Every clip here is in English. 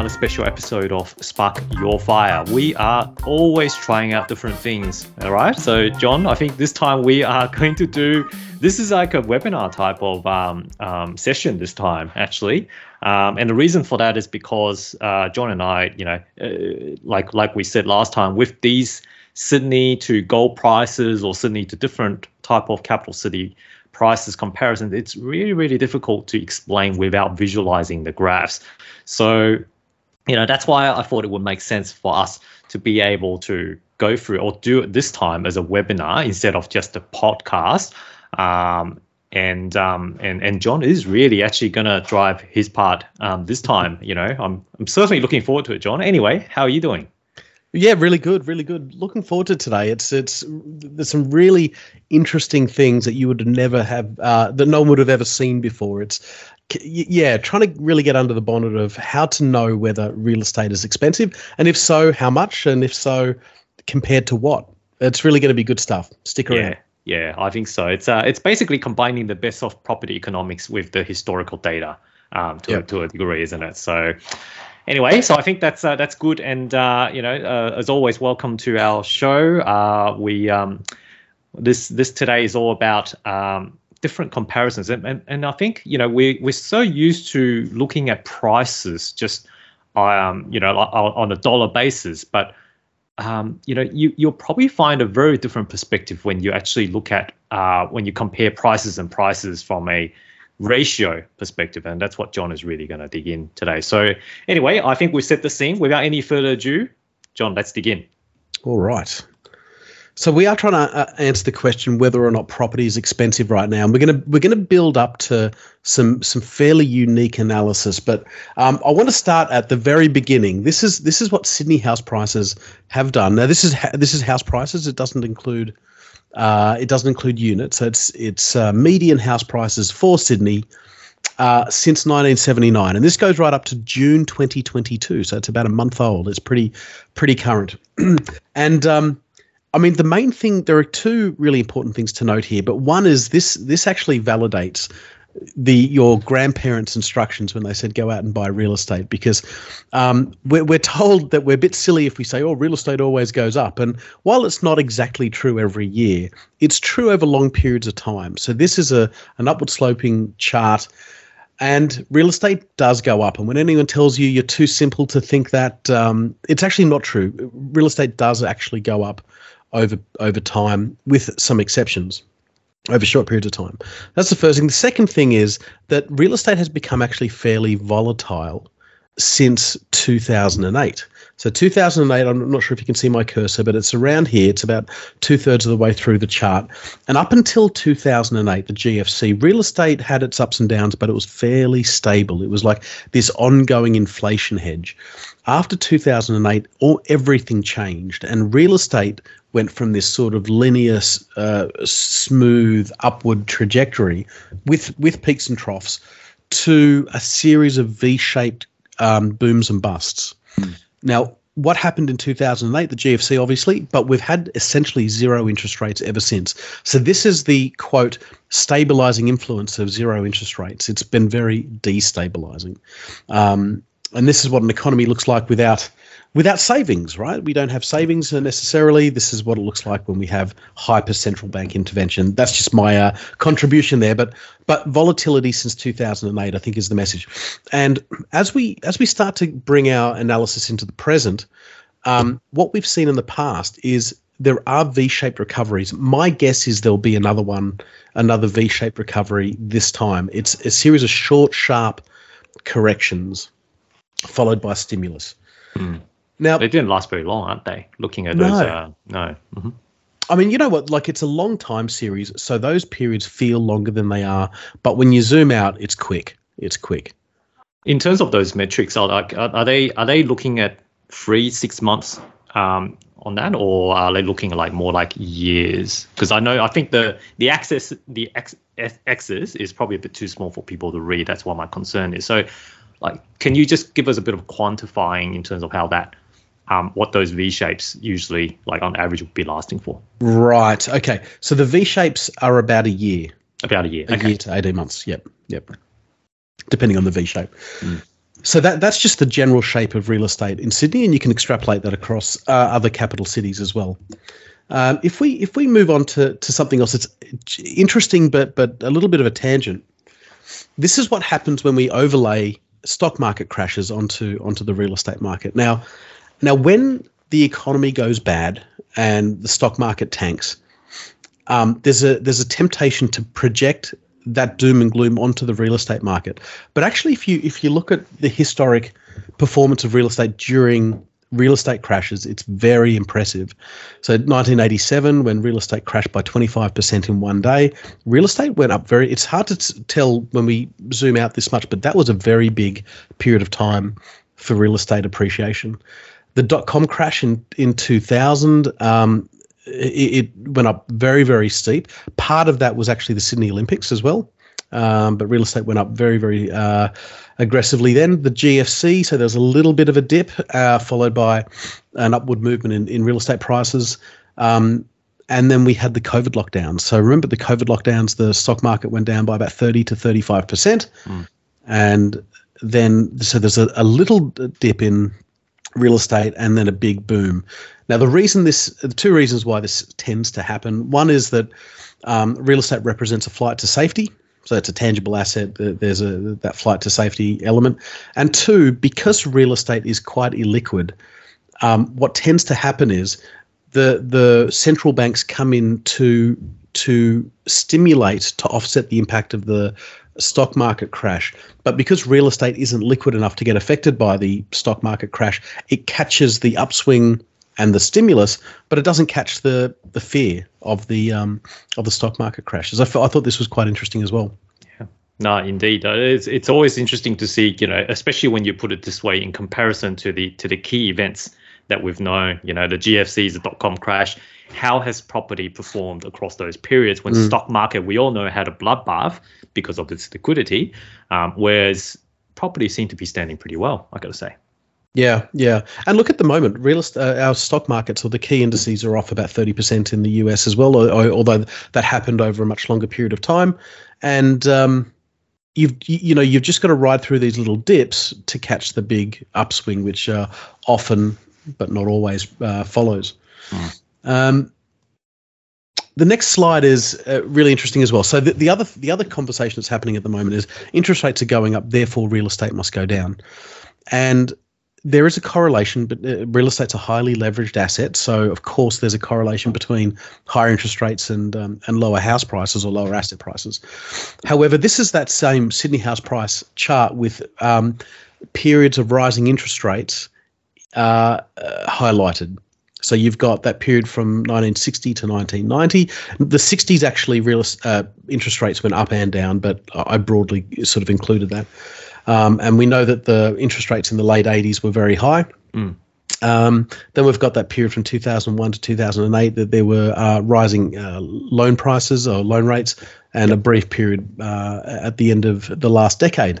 another special episode of Spark Your Fire. We are always trying out different things, all right? So, John, I think this time we are going to do this is like a webinar type of um, um, session this time, actually. Um, and the reason for that is because uh, John and I, you know, uh, like like we said last time, with these Sydney to gold prices or Sydney to different type of capital city prices comparisons, it's really, really difficult to explain without visualizing the graphs. So, you know, that's why I thought it would make sense for us to be able to go through or do it this time as a webinar instead of just a podcast. Um, and um, and and John is really actually going to drive his part um, this time. You know, I'm I'm certainly looking forward to it, John. Anyway, how are you doing? Yeah, really good, really good. Looking forward to today. It's it's there's some really interesting things that you would never have uh, that no one would have ever seen before. It's yeah, trying to really get under the bonnet of how to know whether real estate is expensive, and if so, how much, and if so, compared to what. It's really going to be good stuff. Stick around. Yeah. Yeah, I think so. It's uh, it's basically combining the best of property economics with the historical data um, to, yep. to a degree, isn't it? So, anyway, so I think that's uh, that's good. And uh, you know, uh, as always, welcome to our show. Uh, we um, this this today is all about um, different comparisons, and, and and I think you know we we're so used to looking at prices just um, you know on a dollar basis, but um, you know you you'll probably find a very different perspective when you actually look at uh, when you compare prices and prices from a ratio perspective. And that's what John is really going to dig in today. So, anyway, I think we've set the scene. Without any further ado, John, let's dig in. All right. So we are trying to uh, answer the question whether or not property is expensive right now, and we're going to we're going to build up to some some fairly unique analysis. But um, I want to start at the very beginning. This is this is what Sydney house prices have done. Now this is this is house prices. It doesn't include uh, it doesn't include units. So it's it's uh, median house prices for Sydney uh, since 1979, and this goes right up to June 2022. So it's about a month old. It's pretty pretty current. and um, I mean, the main thing there are two really important things to note here. But one is this this actually validates the your grandparents' instructions when they said go out and buy real estate because um, we're, we're told that we're a bit silly if we say oh real estate always goes up. And while it's not exactly true every year it's true over long periods of time. So this is a an upward sloping chart and real estate does go up. And when anyone tells you you're too simple to think that um, it's actually not true. Real estate does actually go up over over time with some exceptions over short periods of time. That's the first thing. The second thing is that real estate has become actually fairly volatile since 2008. So 2008, I'm not sure if you can see my cursor, but it's around here. It's about two thirds of the way through the chart. And up until 2008, the GFC, real estate had its ups and downs, but it was fairly stable. It was like this ongoing inflation hedge. After 2008, all everything changed, and real estate went from this sort of linear, uh, smooth upward trajectory with with peaks and troughs to a series of V-shaped um, booms and busts. Mm. Now, what happened in 2008, the GFC, obviously, but we've had essentially zero interest rates ever since. So, this is the quote, stabilizing influence of zero interest rates. It's been very destabilizing. Um, and this is what an economy looks like without without savings, right? We don't have savings necessarily. This is what it looks like when we have hyper central bank intervention. That's just my uh, contribution there. But but volatility since 2008, I think, is the message. And as we as we start to bring our analysis into the present, um, what we've seen in the past is there are V-shaped recoveries. My guess is there'll be another one, another V-shaped recovery this time. It's a series of short, sharp corrections followed by stimulus. Mm. Now they didn't last very long, aren't they? Looking at no. those, uh, no. Mm-hmm. I mean, you know what? Like, it's a long time series, so those periods feel longer than they are. But when you zoom out, it's quick. It's quick. In terms of those metrics, are, are they are they looking at three, six months um, on that, or are they looking like more like years? Because I know I think the the access the x axis is probably a bit too small for people to read. That's what my concern is. So, like, can you just give us a bit of quantifying in terms of how that um, what those V shapes usually, like on average, would be lasting for. Right. Okay. So the V shapes are about a year. About a year. A okay. year to eighteen months. Yep. Yep. Depending on the V shape. Mm. so that that's just the general shape of real estate in Sydney, and you can extrapolate that across uh, other capital cities as well. Um, if we if we move on to, to something else, it's interesting, but but a little bit of a tangent. This is what happens when we overlay stock market crashes onto onto the real estate market. Now, now when the economy goes bad and the stock market tanks, um, there's a there's a temptation to project that doom and gloom onto the real estate market. But actually, if you if you look at the historic performance of real estate during real estate crashes, it's very impressive. So 1987, when real estate crashed by 25% in one day, real estate went up very. It's hard to tell when we zoom out this much, but that was a very big period of time for real estate appreciation. The dot com crash in in 2000. Um, it, it went up very, very steep. Part of that was actually the Sydney Olympics as well. Um, but real estate went up very, very uh, aggressively then. The GFC, so there's a little bit of a dip, uh, followed by an upward movement in, in real estate prices. Um, and then we had the COVID lockdowns. So remember the COVID lockdowns, the stock market went down by about 30 to 35%. Mm. And then, so there's a, a little dip in real estate and then a big boom. Now, the reason this, the two reasons why this tends to happen one is that um, real estate represents a flight to safety. So it's a tangible asset. There's a that flight to safety element, and two, because real estate is quite illiquid, um, what tends to happen is the the central banks come in to to stimulate to offset the impact of the stock market crash. But because real estate isn't liquid enough to get affected by the stock market crash, it catches the upswing and the stimulus, but it doesn't catch the the fear of the um, of the stock market crashes. I, I thought this was quite interesting as well. Yeah, no, indeed, uh, it's it's always interesting to see, you know, especially when you put it this way in comparison to the to the key events that we've known, you know, the GFCs, the dot com crash. How has property performed across those periods when mm. stock market we all know had a bloodbath because of its liquidity, um, whereas property seemed to be standing pretty well. I got to say. Yeah, yeah, and look at the moment, real uh, our stock markets or the key indices are off about thirty percent in the US as well, although that happened over a much longer period of time, and um, you've you know you've just got to ride through these little dips to catch the big upswing, which uh, often but not always uh, follows. Mm. Um, the next slide is uh, really interesting as well. So the, the, other the other conversation that's happening at the moment is interest rates are going up, therefore real estate must go down, and there is a correlation, but uh, real estate's a highly leveraged asset. So, of course, there's a correlation between higher interest rates and um, and lower house prices or lower asset prices. However, this is that same Sydney house price chart with um, periods of rising interest rates uh, highlighted. So you've got that period from 1960 to 1990. The 60s actually, real uh, interest rates went up and down, but I broadly sort of included that. Um, and we know that the interest rates in the late 80s were very high. Mm. Um, then we've got that period from 2001 to 2008 that there were uh, rising uh, loan prices or loan rates, and a brief period uh, at the end of the last decade.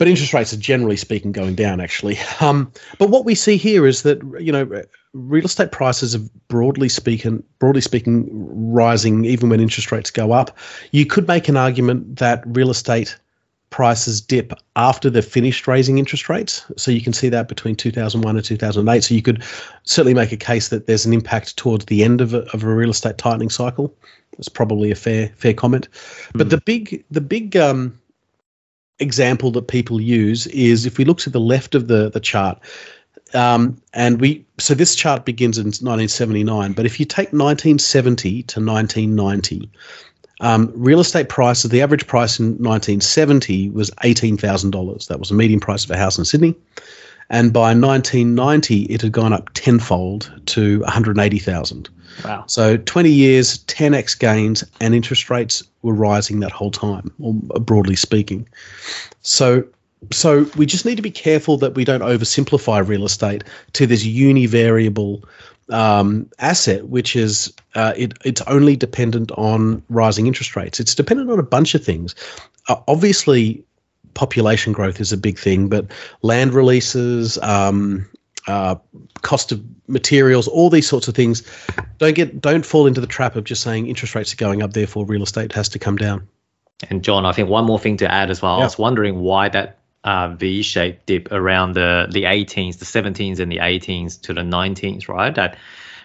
But interest rates are generally speaking going down, actually. Um, but what we see here is that you know real estate prices are broadly speaking, broadly speaking, rising even when interest rates go up. You could make an argument that real estate prices dip after they've finished raising interest rates. So you can see that between 2001 and 2008. So you could certainly make a case that there's an impact towards the end of a, of a real estate tightening cycle. That's probably a fair fair comment. Mm. But hmm. the big the big um, example that people use is if we look to the left of the the chart. Um, and we so this chart begins in 1979, but if you take 1970 to 1990, um, real estate prices, the average price in 1970 was $18,000. That was the median price of a house in Sydney. And by 1990, it had gone up tenfold to 180,000. Wow. So 20 years, 10x gains, and interest rates were rising that whole time, or broadly speaking. So so we just need to be careful that we don't oversimplify real estate to this univariable um, asset, which is uh, it, it's only dependent on rising interest rates. It's dependent on a bunch of things. Uh, obviously, population growth is a big thing, but land releases, um, uh, cost of materials, all these sorts of things. Don't get don't fall into the trap of just saying interest rates are going up, therefore real estate has to come down. And John, I think one more thing to add as well. Yeah. I was wondering why that uh, V-shaped dip around the the 18s, the 17s, and the 18s to the 19s, right? That,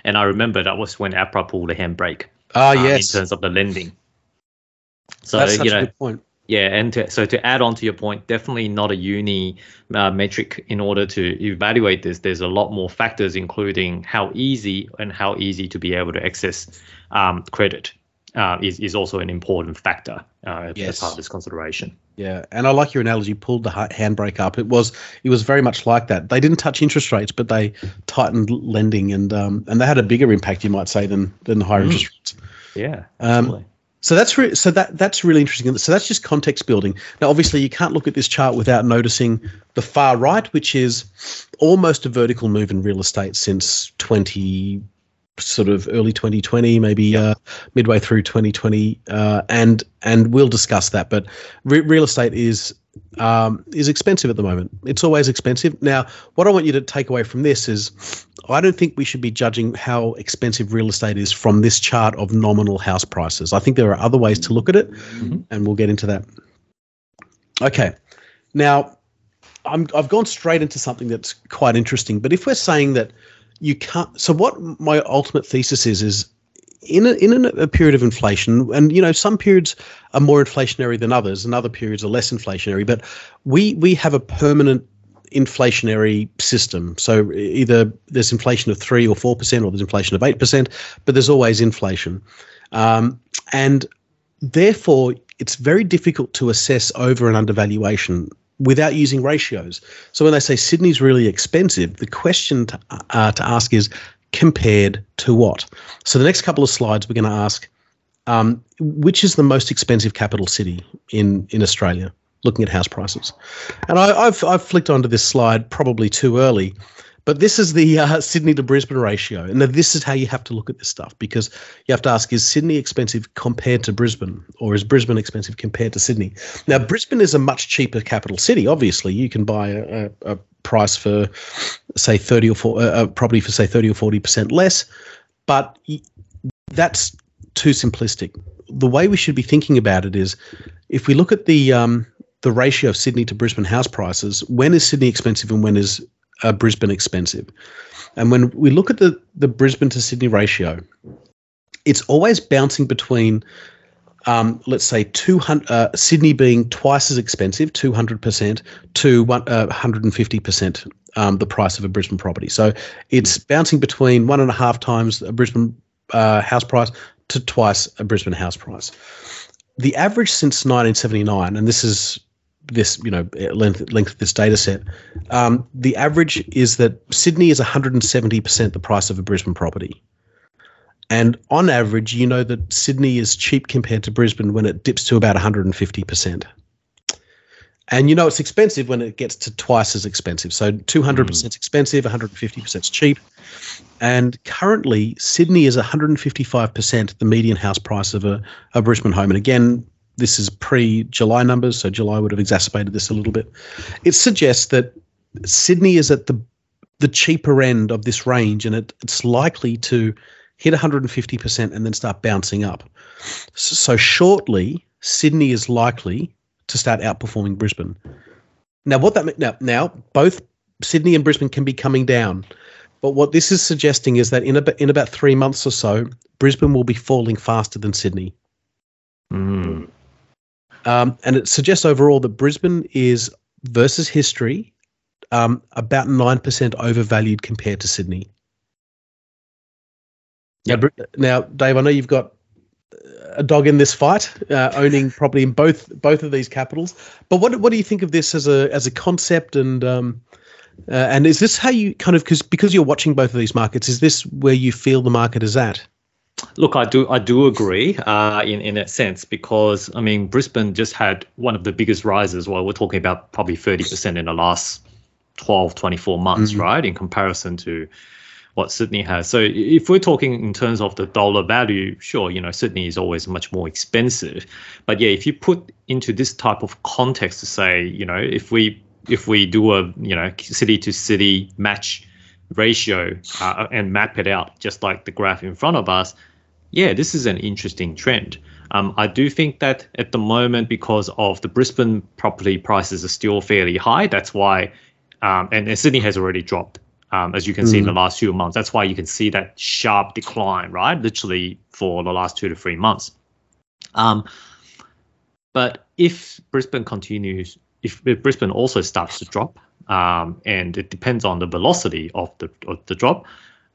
and I remember that was when APRA pulled the handbrake. Ah, uh, yes. In terms of the lending. So That's you know, a good point. Yeah, and to, so to add on to your point, definitely not a uni uh, metric in order to evaluate this. There's a lot more factors, including how easy and how easy to be able to access um, credit uh, is, is also an important factor uh, yes. as part of this consideration. Yeah, and I like your analogy. Pulled the handbrake up. It was it was very much like that. They didn't touch interest rates, but they tightened lending, and um, and they had a bigger impact, you might say, than than higher mm. interest rates. Yeah, um, so that's re- so that that's really interesting. So that's just context building. Now, obviously, you can't look at this chart without noticing the far right, which is almost a vertical move in real estate since twenty sort of early 2020, maybe uh, midway through 2020, uh, and and we'll discuss that. But re- real estate is um, is expensive at the moment. It's always expensive. Now, what I want you to take away from this is, I don't think we should be judging how expensive real estate is from this chart of nominal house prices. I think there are other ways to look at it, mm-hmm. and we'll get into that. Okay, now I'm, I've gone straight into something that's quite interesting. But if we're saying that you can't. So what my ultimate thesis is is in a, in a, period of inflation, and you know some periods are more inflationary than others, and other periods are less inflationary. But we we have a permanent inflationary system. So either there's inflation of three or four percent, or there's inflation of eight percent, but there's always inflation, um, and therefore it's very difficult to assess over and undervaluation without using ratios. So when they say Sydney's really expensive, the question to, uh, to ask is compared to what? So the next couple of slides, we're going to ask um, which is the most expensive capital city in, in Australia, looking at house prices. And I, have I've flicked onto this slide probably too early, but this is the uh, Sydney to Brisbane ratio. And this is how you have to look at this stuff because you have to ask is Sydney expensive compared to Brisbane or is Brisbane expensive compared to Sydney? Now, Brisbane is a much cheaper capital city. Obviously, you can buy a, a price for, say, 30 or 40, uh, property for, say, 30 or 40% less, but that's too simplistic. The way we should be thinking about it is if we look at the um, the ratio of Sydney to Brisbane house prices, when is Sydney expensive and when is uh, Brisbane expensive. And when we look at the, the Brisbane to Sydney ratio, it's always bouncing between, um, let's say, 200, uh, Sydney being twice as expensive, 200%, to one, uh, 150% um, the price of a Brisbane property. So it's bouncing between one and a half times a Brisbane uh, house price to twice a Brisbane house price. The average since 1979, and this is this you know length length of this data set, um, the average is that Sydney is 170 percent the price of a Brisbane property, and on average, you know that Sydney is cheap compared to Brisbane when it dips to about 150 percent. And you know it's expensive when it gets to twice as expensive. So 200% mm. expensive, 150% cheap. And currently, Sydney is 155% the median house price of a, a Brisbane home. And again, this is pre July numbers, so July would have exacerbated this a little bit. It suggests that Sydney is at the the cheaper end of this range, and it, it's likely to hit 150% and then start bouncing up. So, so shortly, Sydney is likely to start outperforming Brisbane. Now, what that now now both Sydney and Brisbane can be coming down, but what this is suggesting is that in about in about three months or so, Brisbane will be falling faster than Sydney. Mm. Um, and it suggests overall that Brisbane is versus history um, about 9% overvalued compared to Sydney. Yep. Now, Dave, I know you've got a dog in this fight, uh, owning property in both both of these capitals. But what what do you think of this as a as a concept and um, uh, and is this how you kind of because because you're watching both of these markets, is this where you feel the market is at? Look, I do I do agree uh, in in that sense because I mean Brisbane just had one of the biggest rises. Well, we're talking about probably thirty percent in the last 12, 24 months, mm-hmm. right? In comparison to what Sydney has. So if we're talking in terms of the dollar value, sure, you know Sydney is always much more expensive. But yeah, if you put into this type of context to say, you know, if we if we do a you know city to city match ratio uh, and map it out just like the graph in front of us, yeah, this is an interesting trend. Um, I do think that at the moment, because of the Brisbane property prices are still fairly high, that's why, um, and, and, Sydney has already dropped, um, as you can mm. see in the last few months. That's why you can see that sharp decline, right? Literally for the last two to three months. Um, but if Brisbane continues, if, if Brisbane also starts to drop, um, and it depends on the velocity of the of the drop,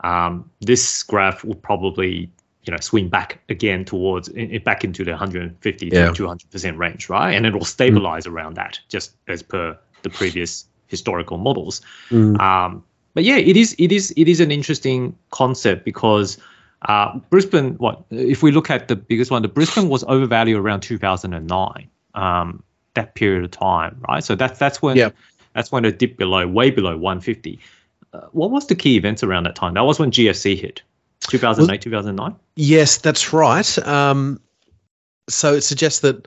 um, this graph will probably you know swing back again towards back into the 150 yeah. to 200 percent range, right? And it will stabilize mm. around that, just as per the previous historical models. Mm. Um, but yeah, it is it is it is an interesting concept because uh, Brisbane. What if we look at the biggest one? The Brisbane was overvalued around 2009. Um, that period of time, right? So that's that's when yep. that's when it dipped below, way below 150. Uh, what was the key events around that time? That was when GFC hit. 2008, well, 2009? Yes, that's right. Um, so it suggests that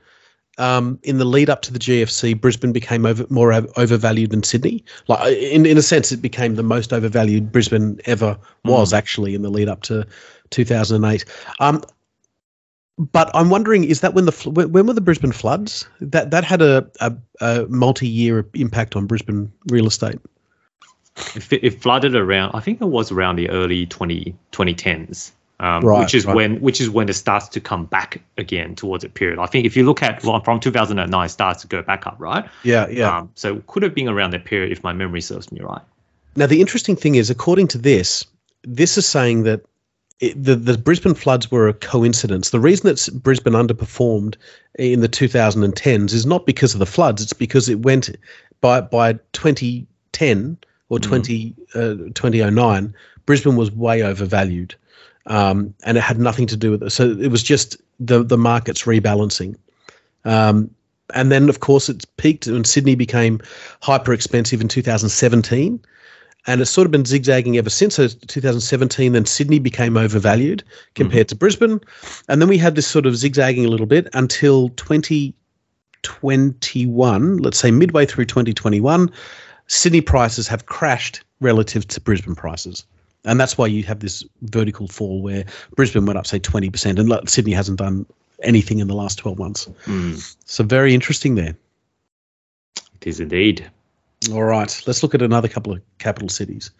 um, in the lead up to the GFC, Brisbane became over, more overvalued than Sydney. Like in in a sense, it became the most overvalued Brisbane ever was mm. actually in the lead up to 2008. Um, but I'm wondering, is that when the when were the Brisbane floods? That that had a, a, a multi year impact on Brisbane real estate. It, it, flooded around. I think it was around the early 20, 2010s, um, right, which is right. when which is when it starts to come back again towards a period. I think if you look at from 2009, starts to go back up, right? Yeah, yeah. Um, so it could have been around that period if my memory serves me right. Now the interesting thing is, according to this, this is saying that it, the the Brisbane floods were a coincidence. The reason that Brisbane underperformed in the 2010s is not because of the floods. It's because it went by by 2010 or mm. 20, uh, 2009, Brisbane was way overvalued. Um, and it had nothing to do with it. So it was just the, the markets rebalancing. Um, and then, of course, it's peaked when Sydney became hyper expensive in 2017. And it's sort of been zigzagging ever since. So 2017, then Sydney became overvalued compared mm to Brisbane. And then we had this sort of zigzagging a little bit until 2021, let's say midway through 2021. Sydney prices have crashed relative to Brisbane prices. And that's why you have this vertical fall where Brisbane went up, say, 20%, and Sydney hasn't done anything in the last 12 months. Mm. So, very interesting there. It is indeed. All right, let's look at another couple of capital cities.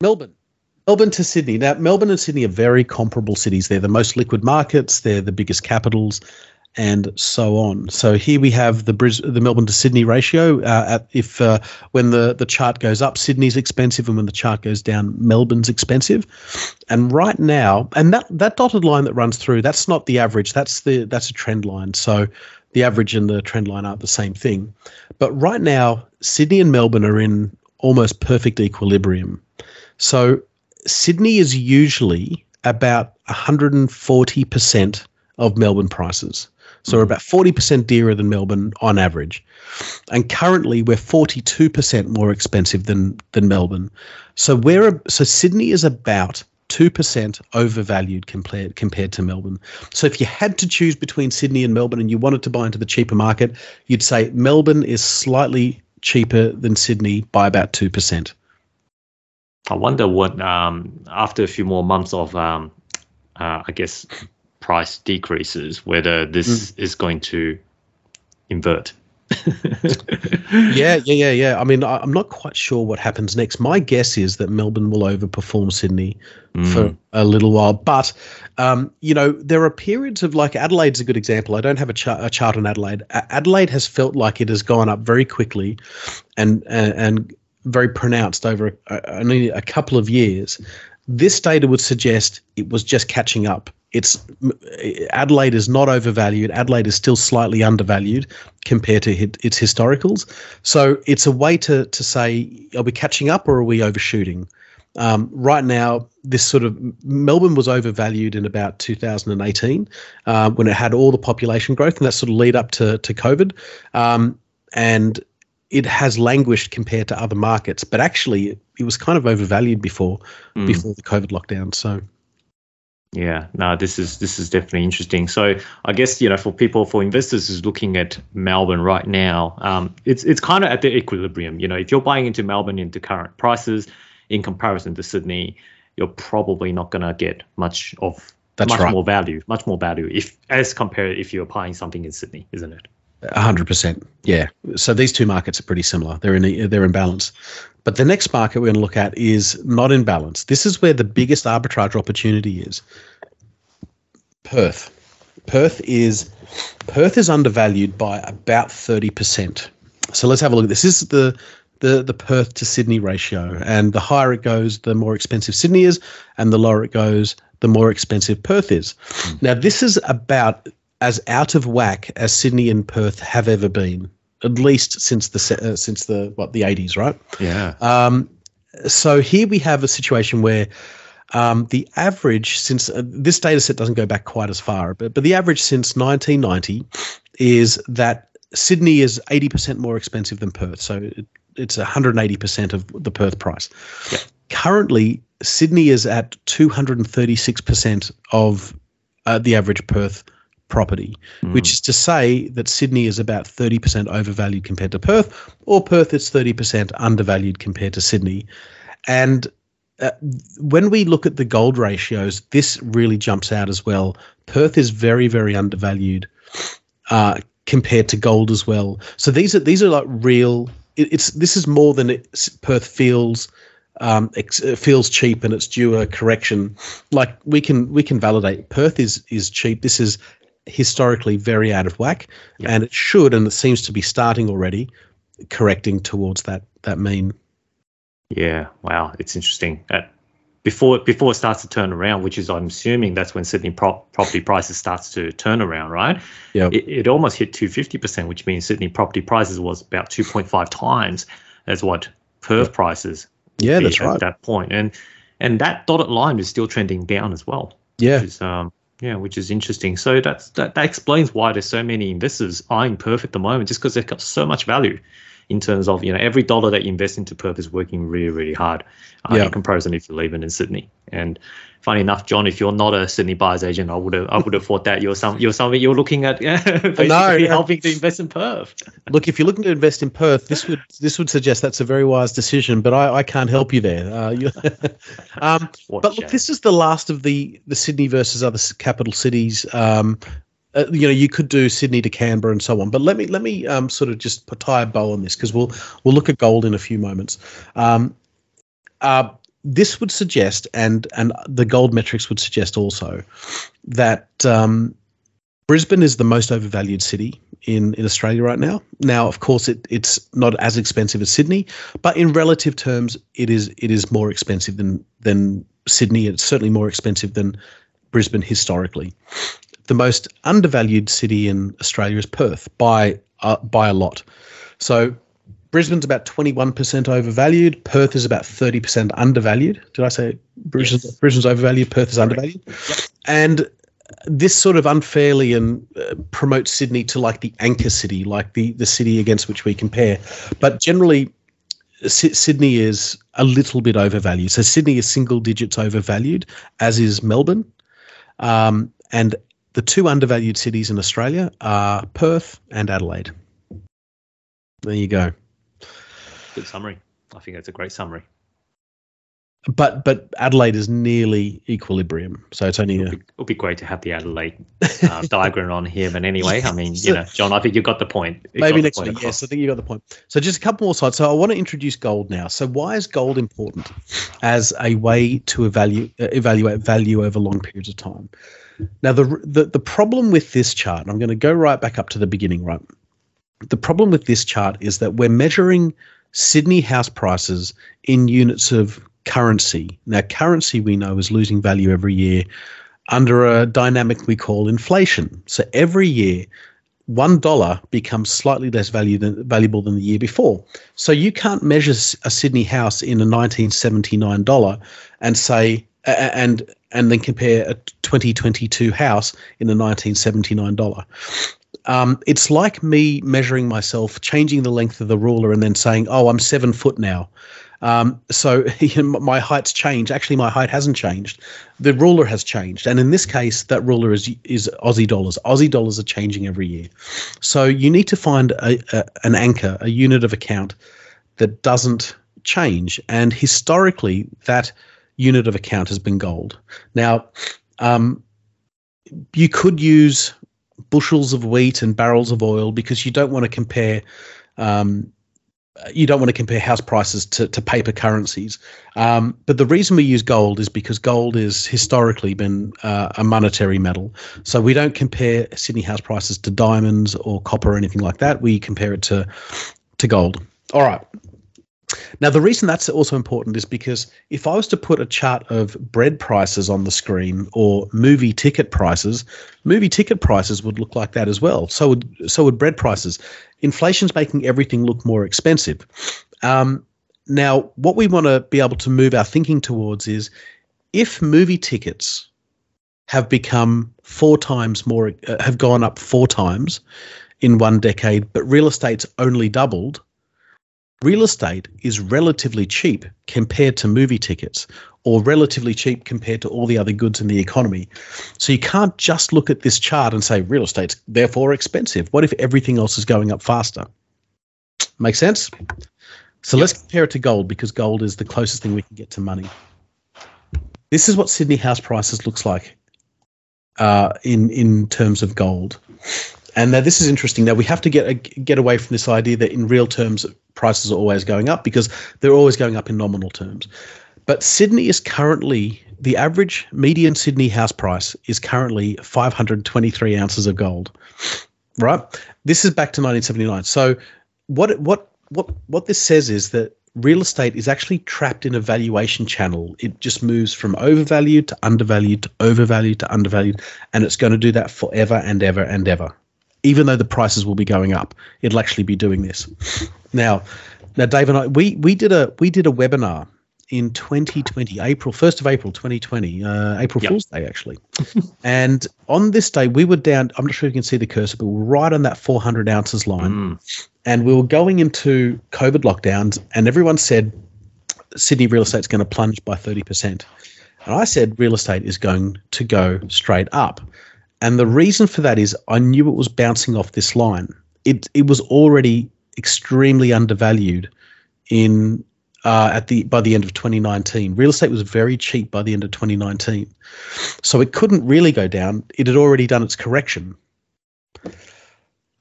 Melbourne. Melbourne to Sydney. Now, Melbourne and Sydney are very comparable cities. They're the most liquid markets, they're the biggest capitals and so on. So here we have the Bris- the Melbourne to Sydney ratio. Uh, at, if uh, when the the chart goes up, Sydney's expensive, and when the chart goes down, Melbourne's expensive. And right now, and that that dotted line that runs through, that's not the average. That's the that's a trend line. So the average and the trend line aren't the same thing. But right now, Sydney and Melbourne are in almost perfect equilibrium. So Sydney is usually about 140% of Melbourne prices. So we're hmm. about 40% dearer than Melbourne on average. And currently we're 42% more expensive than than Melbourne. So we're so Sydney is about 2% overvalued compared compared to Melbourne. So if you had to choose between Sydney and Melbourne and you wanted to buy into the cheaper market, you'd say Melbourne is slightly cheaper than Sydney by about 2%. I wonder what um, after a few more months of um, uh, I guess price decreases, whether this mm. is going to invert. yeah, yeah, yeah, yeah. I mean, I, am not quite sure what happens next. My guess is that Melbourne will overperform Sydney mm. for a little while, but um, you know, there are periods of like Adelaide's a good example. I don't have a, chart, a chart on Adelaide. A- Adelaide has felt like it has gone up very quickly, and and, and very pronounced over a, only a couple of years. This data would suggest it was just catching up it's Adelaide is not overvalued. Adelaide is still slightly undervalued compared to its historicals. So it's a way to to say, are we catching up or are we overshooting? Um, right now, this sort of Melbourne was overvalued in about 2018 uh, when it had all the population growth, and that sort of lead up to to COVID, um, and it has languished compared to other markets. But actually, it, it was kind of overvalued before mm. before the COVID lockdown. So yeah, no, this is this is definitely interesting. So I guess you know for people for investors who's looking at Melbourne right now, um, it's it's kind of at the equilibrium. You know, if you're buying into Melbourne into current prices in comparison to Sydney, you're probably not going to get much of That's much right. more value, much more value if as compared if you're buying something in Sydney, isn't it? Hundred percent. Yeah. So these two markets are pretty similar. They're in they're in balance. But the next market we're going to look at is not in balance. This is where the biggest arbitrage opportunity is. Perth. Perth is Perth is undervalued by about thirty percent. So let's have a look. This is the the the Perth to Sydney ratio, and the higher it goes, the more expensive Sydney is, and the lower it goes, the more expensive Perth is. Mm. Now this is about as out of whack as Sydney and Perth have ever been, at least since the uh, since the what the eighties, right? Yeah. Um, so here we have a situation where um, the average since uh, this data set doesn't go back quite as far, but but the average since 1990 is that Sydney is 80% more expensive than Perth. So it, it's 180% of the Perth price. Yeah. Currently, Sydney is at 236% of uh, the average Perth property, mm. which is to say that Sydney is about 30% overvalued compared to Perth, or Perth is 30% undervalued compared to Sydney. And uh, when we look at the gold ratios, this really jumps out as well. Perth is very, very undervalued uh, compared to gold as well. So these are these are like real. It, it's this is more than it, Perth feels. Um, it feels cheap and it's due a correction. Like we can we can validate Perth is is cheap. This is historically very out of whack, and it should, and it seems to be starting already, correcting towards that that mean. Yeah, wow, it's interesting. Uh, before before it starts to turn around, which is I'm assuming that's when Sydney prop, property prices starts to turn around, right? Yeah. It, it almost hit 250 percent, which means Sydney property prices was about 2.5 times as what Perth prices. Yeah, that's at right. At that point, and and that dotted line is still trending down as well. Yeah. Which is, um, yeah, which is interesting. So that's that, that explains why there's so many investors eyeing Perth at the moment, just because they've got so much value in terms of you know every dollar that you invest into Perth is working really really hard uh, yeah. in comparison if you're living in Sydney. And funny enough, John, if you're not a Sydney buyer's agent, I would have I would have thought that you're some you're something you're looking at yeah, basically no, no. helping to invest in Perth. Look, if you're looking to invest in Perth, this would this would suggest that's a very wise decision, but I, I can't help you there. Uh, you, um, but look, this is the last of the the Sydney versus other capital cities um, uh, you know you could do Sydney to Canberra and so on. But let me let me um, sort of just tie a bow on this because we'll we'll look at gold in a few moments. Um, uh, this would suggest, and and the gold metrics would suggest also that um, Brisbane is the most overvalued city in, in Australia right now. Now, of course, it, it's not as expensive as Sydney, but in relative terms, it is it is more expensive than than Sydney. It's certainly more expensive than Brisbane historically the most undervalued city in Australia is Perth by uh, by a lot. So Brisbane's about 21% overvalued. Perth is about 30% undervalued. Did I say Brisbane's, yes. Brisbane's overvalued? Perth is undervalued. Yep. And this sort of unfairly and uh, promotes Sydney to like the anchor city, like the the city against which we compare. But generally, S- Sydney is a little bit overvalued. So Sydney is single digits overvalued, as is Melbourne. Um, and the two undervalued cities in Australia are Perth and Adelaide. There you go. Good summary. I think that's a great summary. But but Adelaide is nearly equilibrium, so it's only. It would be, it would be great to have the Adelaide uh, diagram on here, but anyway, I mean, you know, John, I think you've got the point. You maybe next week, yes, I think you got the point. So just a couple more slides. So I want to introduce gold now. So why is gold important as a way to evaluate evaluate value over long periods of time? Now, the, the, the problem with this chart, I'm going to go right back up to the beginning, right? The problem with this chart is that we're measuring Sydney house prices in units of currency. Now, currency we know is losing value every year under a dynamic we call inflation. So every year, one dollar becomes slightly less value than, valuable than the year before. So you can't measure a Sydney house in a 1979 dollar and say and and then compare a 2022 house in a 1979 dollar. Um, it's like me measuring myself, changing the length of the ruler, and then saying, "Oh, I'm seven foot now." Um, so you know, my height's changed. Actually, my height hasn't changed. The ruler has changed, and in this case, that ruler is is Aussie dollars. Aussie dollars are changing every year, so you need to find a, a, an anchor, a unit of account that doesn't change. And historically, that unit of account has been gold. Now, um, you could use bushels of wheat and barrels of oil because you don't want to compare um, you don't want to compare house prices to, to paper currencies. Um, but the reason we use gold is because gold has historically been uh, a monetary metal. So we don't compare Sydney house prices to diamonds or copper or anything like that. We compare it to to gold. All right. Now, the reason that's also important is because if I was to put a chart of bread prices on the screen or movie ticket prices, movie ticket prices would look like that as well. So would so would bread prices. Inflation's making everything look more expensive. Um, now, what we want to be able to move our thinking towards is if movie tickets have become four times more, uh, have gone up four times in one decade, but real estate's only doubled real estate is relatively cheap compared to movie tickets or relatively cheap compared to all the other goods in the economy. So you can't just look at this chart and say real estate's therefore expensive. What if everything else is going up faster? Make sense? So yep. let's compare it to gold because gold is the closest thing we can get to money. This is what Sydney house prices looks like uh, in in terms of gold. And now this is interesting. Now we have to get a, get away from this idea that in real terms prices are always going up because they're always going up in nominal terms. But Sydney is currently the average median Sydney house price is currently 523 ounces of gold. Right? This is back to 1979. So what what what what this says is that real estate is actually trapped in a valuation channel. It just moves from overvalued to undervalued to overvalued to undervalued, and it's going to do that forever and ever and ever even though the prices will be going up, it'll actually be doing this. Now, now Dave and I we we did a we did a webinar in 2020, April 1st of April 2020, uh, April yep. Fool's Day actually. and on this day, we were down. I'm not sure if you can see the cursor, but we are right on that 400 ounces line, mm. and we were going into COVID lockdowns, and everyone said Sydney real estate's going to plunge by 30 percent. And I said real estate is going to go straight up. And the reason for that is I knew it was bouncing off this line. It it was already extremely undervalued in uh, at the by the end of 2019. Real estate was very cheap by the end of 2019, so it couldn't really go down. It had already done its correction.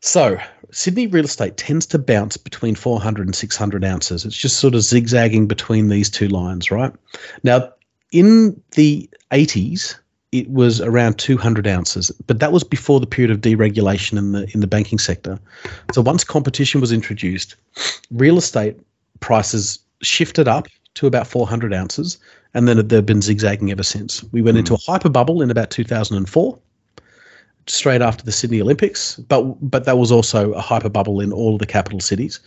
So Sydney real estate tends to bounce between 400 and 600 ounces. It's just sort of zigzagging between these two lines, right? Now, in the 80s, it was around 200 ounces, but that was before the period of deregulation in the in the banking sector. So once competition was introduced, real estate prices shifted up to about 400 ounces, and then they've been zigzagging ever since. We went mm. into a hyper bubble in about 2004, straight after the Sydney Olympics, but but that was also a hyper bubble in all of the capital cities,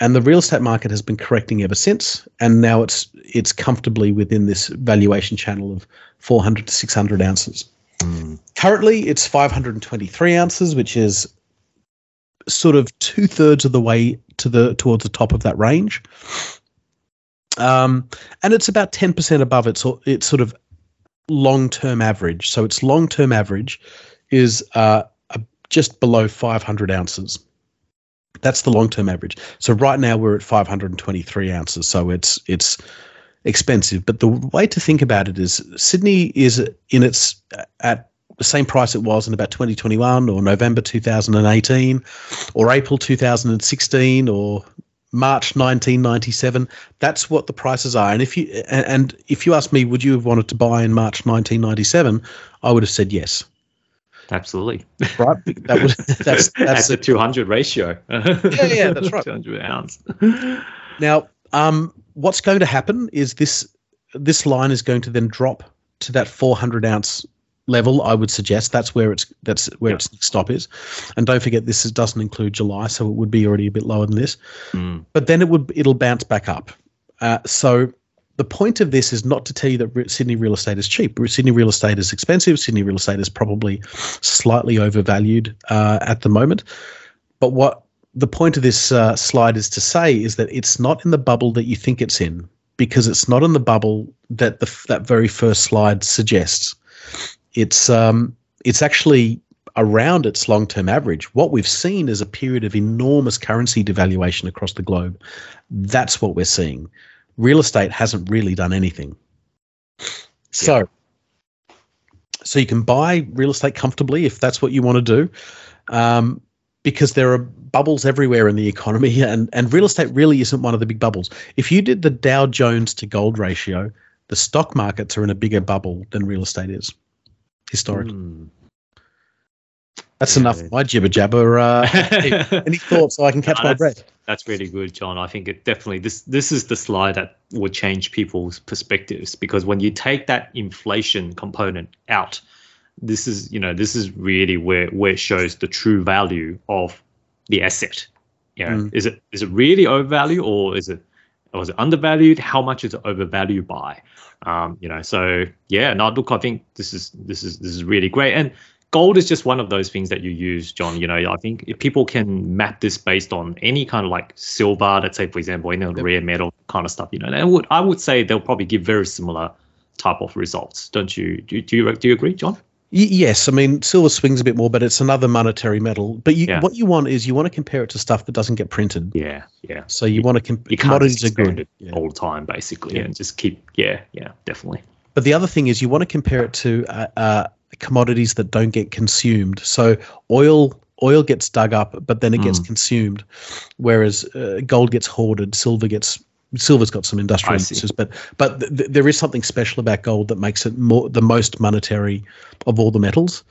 and the real estate market has been correcting ever since, and now it's it's comfortably within this valuation channel of 400 to 600 ounces. Mm. Currently, it's 523 ounces, which is sort of two thirds of the way to the towards the top of that range. Um, and it's about 10% above its its sort of long term average. So its long term average is uh, just below 500 ounces. That's the long term average. So right now we're at 523 ounces. So it's it's expensive. But the way to think about it is Sydney is in its at the same price it was in about 2021 or November 2018 or April 2016 or March 1997. That's what the prices are. And if you and if you ask me, would you have wanted to buy in March 1997? I would have said yes. Absolutely. Right. That was that's that's a 200 ratio. yeah, yeah, that's right. 200 ounce. now, um, what's going to happen is this this line is going to then drop to that 400 ounce level. I would suggest that's where it's that's where its stop is. And don't forget, this is, doesn't include July, so it would be already a bit lower than this. Mm. But then it would it'll bounce back up. Uh, so the point of this is not to tell you that Sydney real estate is cheap. Sydney real estate is expensive. Sydney real estate is probably slightly overvalued uh, at the moment. But what the point of this uh, slide is to say is that it's not in the bubble that you think it's in because it's not in the bubble that the, that very first slide suggests. It's um, it's actually around its long term average. What we've seen is a period of enormous currency devaluation across the globe. That's what we're seeing real estate hasn't really done anything. So, yeah. so you can buy real estate comfortably if that's what you want to do. Um, because there are bubbles everywhere in the economy, and, and real estate really isn't one of the big bubbles. If you did the Dow Jones to gold ratio, the stock markets are in a bigger bubble than real estate is historically. Mm. That's enough my jibber jabber. Uh, any thoughts so I can catch no, my breath? That's really good, John. I think it definitely this this is the slide that would change people's perspectives because when you take that inflation component out, this is you know this is really where where it shows the true value of the asset. You know, mm. is it is it really overvalued or is it or is it undervalued? How much is it overvalued by? Um, you know, so yeah, no, look, I think this is this is this is really great and gold is just one of those things that you use, John. You know, I think if people can map this based on any kind of like silver, let's say for example, any yep. rare metal kind of stuff, you know, they would I would say they'll probably give very similar type of results. Don't you? Do, do you do you agree, John? Yes, I mean silver swings a bit more, but it's another monetary metal. But you, yeah. what you want is you want to compare it to stuff that doesn't get printed. Yeah, yeah. So you, you want to compare commodities are good yeah. all the time, basically, yeah. and just keep. Yeah, yeah, definitely. But the other thing is you want to compare it to uh, uh, commodities that don't get consumed. So oil oil gets dug up, but then it gets mm. consumed, whereas uh, gold gets hoarded, silver gets silver's got some industrial uses, but but th- there is something special about gold that makes it more the most monetary of all the metals,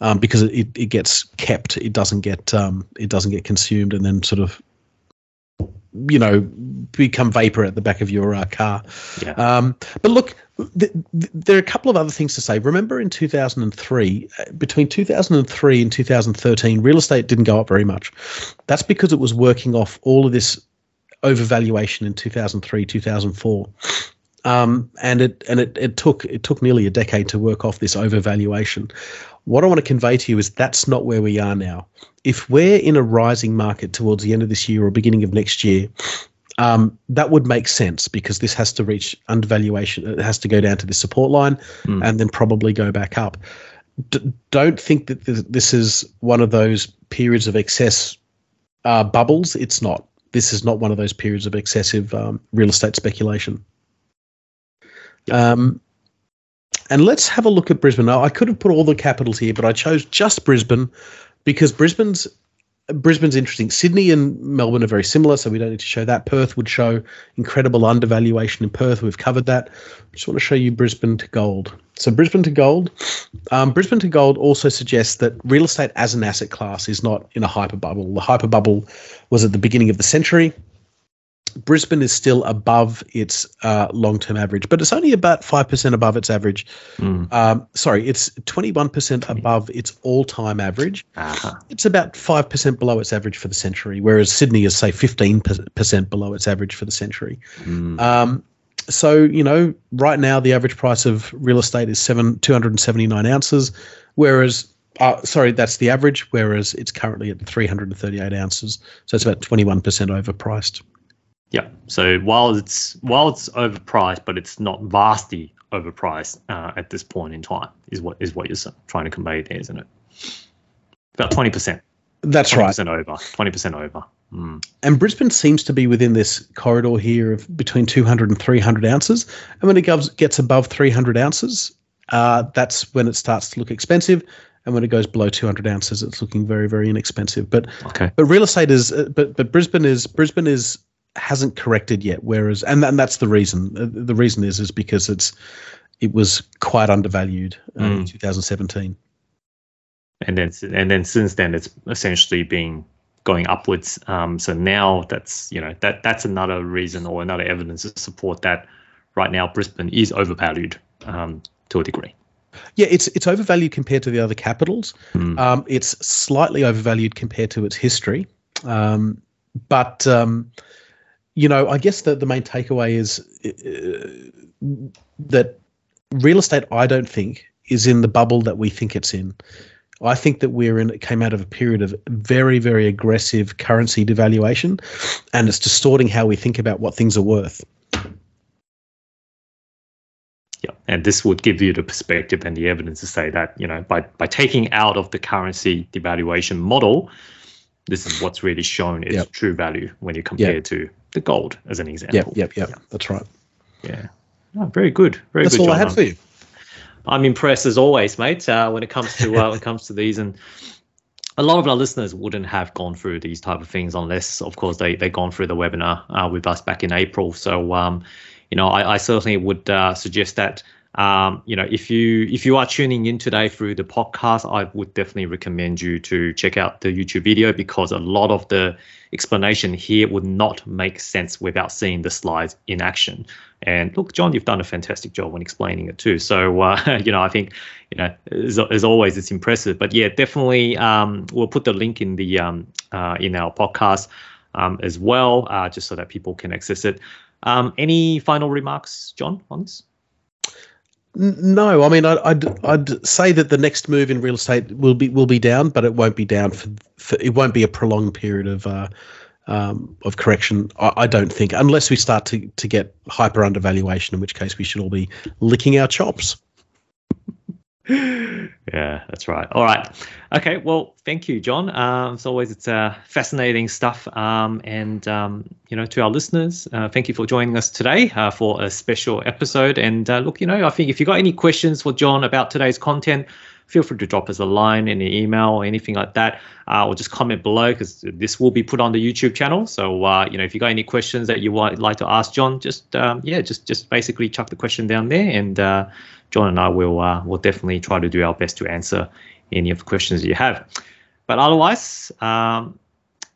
um, because it, it gets kept. It doesn't get um, it doesn't get consumed and then sort of you know become vapor at the back of your uh, car. Yeah. Um, but look, th- th- there are a couple of other things to say. Remember, in 2003, uh, between 2003 and 2013, real estate didn't go up very much. That's because it was working off all of this overvaluation in 2003, 2004. Um, and it and it, it took it took nearly a decade to work off this overvaluation. What I want to convey to you is that's not where we are now. If we're in a rising market towards the end of this year or beginning of next year, um, that would make sense because this has to reach undervaluation. It has to go down to the support line mm. and then probably go back up. D- don't think that this is one of those periods of excess uh, bubbles. It's not this is not one of those periods of excessive um, real estate speculation. Um, and let's have a look at Brisbane. Now, I could have put all the capitals here, but I chose just Brisbane because Brisbane's Brisbane's interesting. Sydney and Melbourne are very similar, so we don't need to show that. Perth would show incredible undervaluation in Perth. We've covered that. I just want to show you Brisbane to gold. So Brisbane to gold. Um, Brisbane to gold also suggests that real estate as an asset class is not in a hyper bubble. The hyper bubble was at the beginning of the century. Brisbane is still above its uh, long term average, but it's only about 5% above its average. Mm. Um, sorry, it's 21% above its all time average. Uh-huh. It's about 5% below its average for the century, whereas Sydney is, say, 15% below its average for the century. Mm. Um, so, you know, right now the average price of real estate is seven, 279 ounces, whereas uh, sorry, that's the average, whereas it's currently at 338 ounces. So it's about 21% overpriced. Yeah. So while it's while it's overpriced, but it's not vastly overpriced uh, at this point in time, is what is what you're trying to convey there, isn't it? About twenty percent. That's 20% right. over. Twenty percent over. Mm. And Brisbane seems to be within this corridor here of between 200 and 300 ounces. And when it goes, gets above 300 ounces, uh, that's when it starts to look expensive. And when it goes below 200 ounces, it's looking very, very inexpensive. But okay. but real estate is, uh, but but Brisbane is Brisbane is hasn't corrected yet. Whereas, and, and that's the reason. Uh, the reason is is because it's it was quite undervalued uh, mm. in 2017. And then and then since then, it's essentially been going upwards. Um, so now that's you know that that's another reason or another evidence to support that right now Brisbane is overvalued um, to a degree. Yeah, it's it's overvalued compared to the other capitals. Mm. Um, it's slightly overvalued compared to its history, um, but um, you know, I guess that the main takeaway is uh, that real estate, I don't think, is in the bubble that we think it's in. I think that we're in came out of a period of very, very aggressive currency devaluation, and it's distorting how we think about what things are worth. Yeah, and this would give you the perspective and the evidence to say that you know by by taking out of the currency devaluation model, this is what's really shown is yep. true value when you compare yep. to the gold as an example. Yep, yep, yep. Yeah. That's right. Yeah. Very good. Very That's good. That's all I had for you. I'm impressed as always, mate. Uh, when it comes to uh, when it comes to these, and a lot of our listeners wouldn't have gone through these type of things unless, of course, they they gone through the webinar uh, with us back in April. So, um, you know, I, I certainly would uh, suggest that um, you know, if you if you are tuning in today through the podcast, I would definitely recommend you to check out the YouTube video because a lot of the explanation here would not make sense without seeing the slides in action. And look, John, you've done a fantastic job when explaining it too. So uh, you know, I think you know, as, as, always, it's impressive. But yeah, definitely, um, we'll put the link in the um, uh, in our podcast um, as well, uh, just so that people can access it. Um, any final remarks, John, on this? No, I mean, I'd, I'd, I'd say that the next move in real estate will be will be down, but it won't be down for, for it won't be a prolonged period of uh, um, of correction. I, I, don't think, unless we start to to get hyper undervaluation, in which case we should all be licking our chops. yeah, that's right. All right. Okay. Well, thank you, John. Um, as always, it's uh, fascinating stuff. Um, and um, you know, to our listeners, uh, thank you for joining us today uh, for a special episode. And uh, look, you know, I think if you got any questions for John about today's content, feel free to drop us a line, any email, or anything like that, uh, or just comment below because this will be put on the YouTube channel. So uh, you know, if you got any questions that you would like to ask John, just um, yeah, just just basically chuck the question down there and John and I will uh, will definitely try to do our best to answer any of the questions you have. But otherwise, um,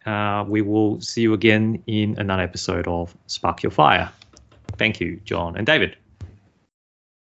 uh, we will see you again in another episode of Spark Your Fire. Thank you, John and David.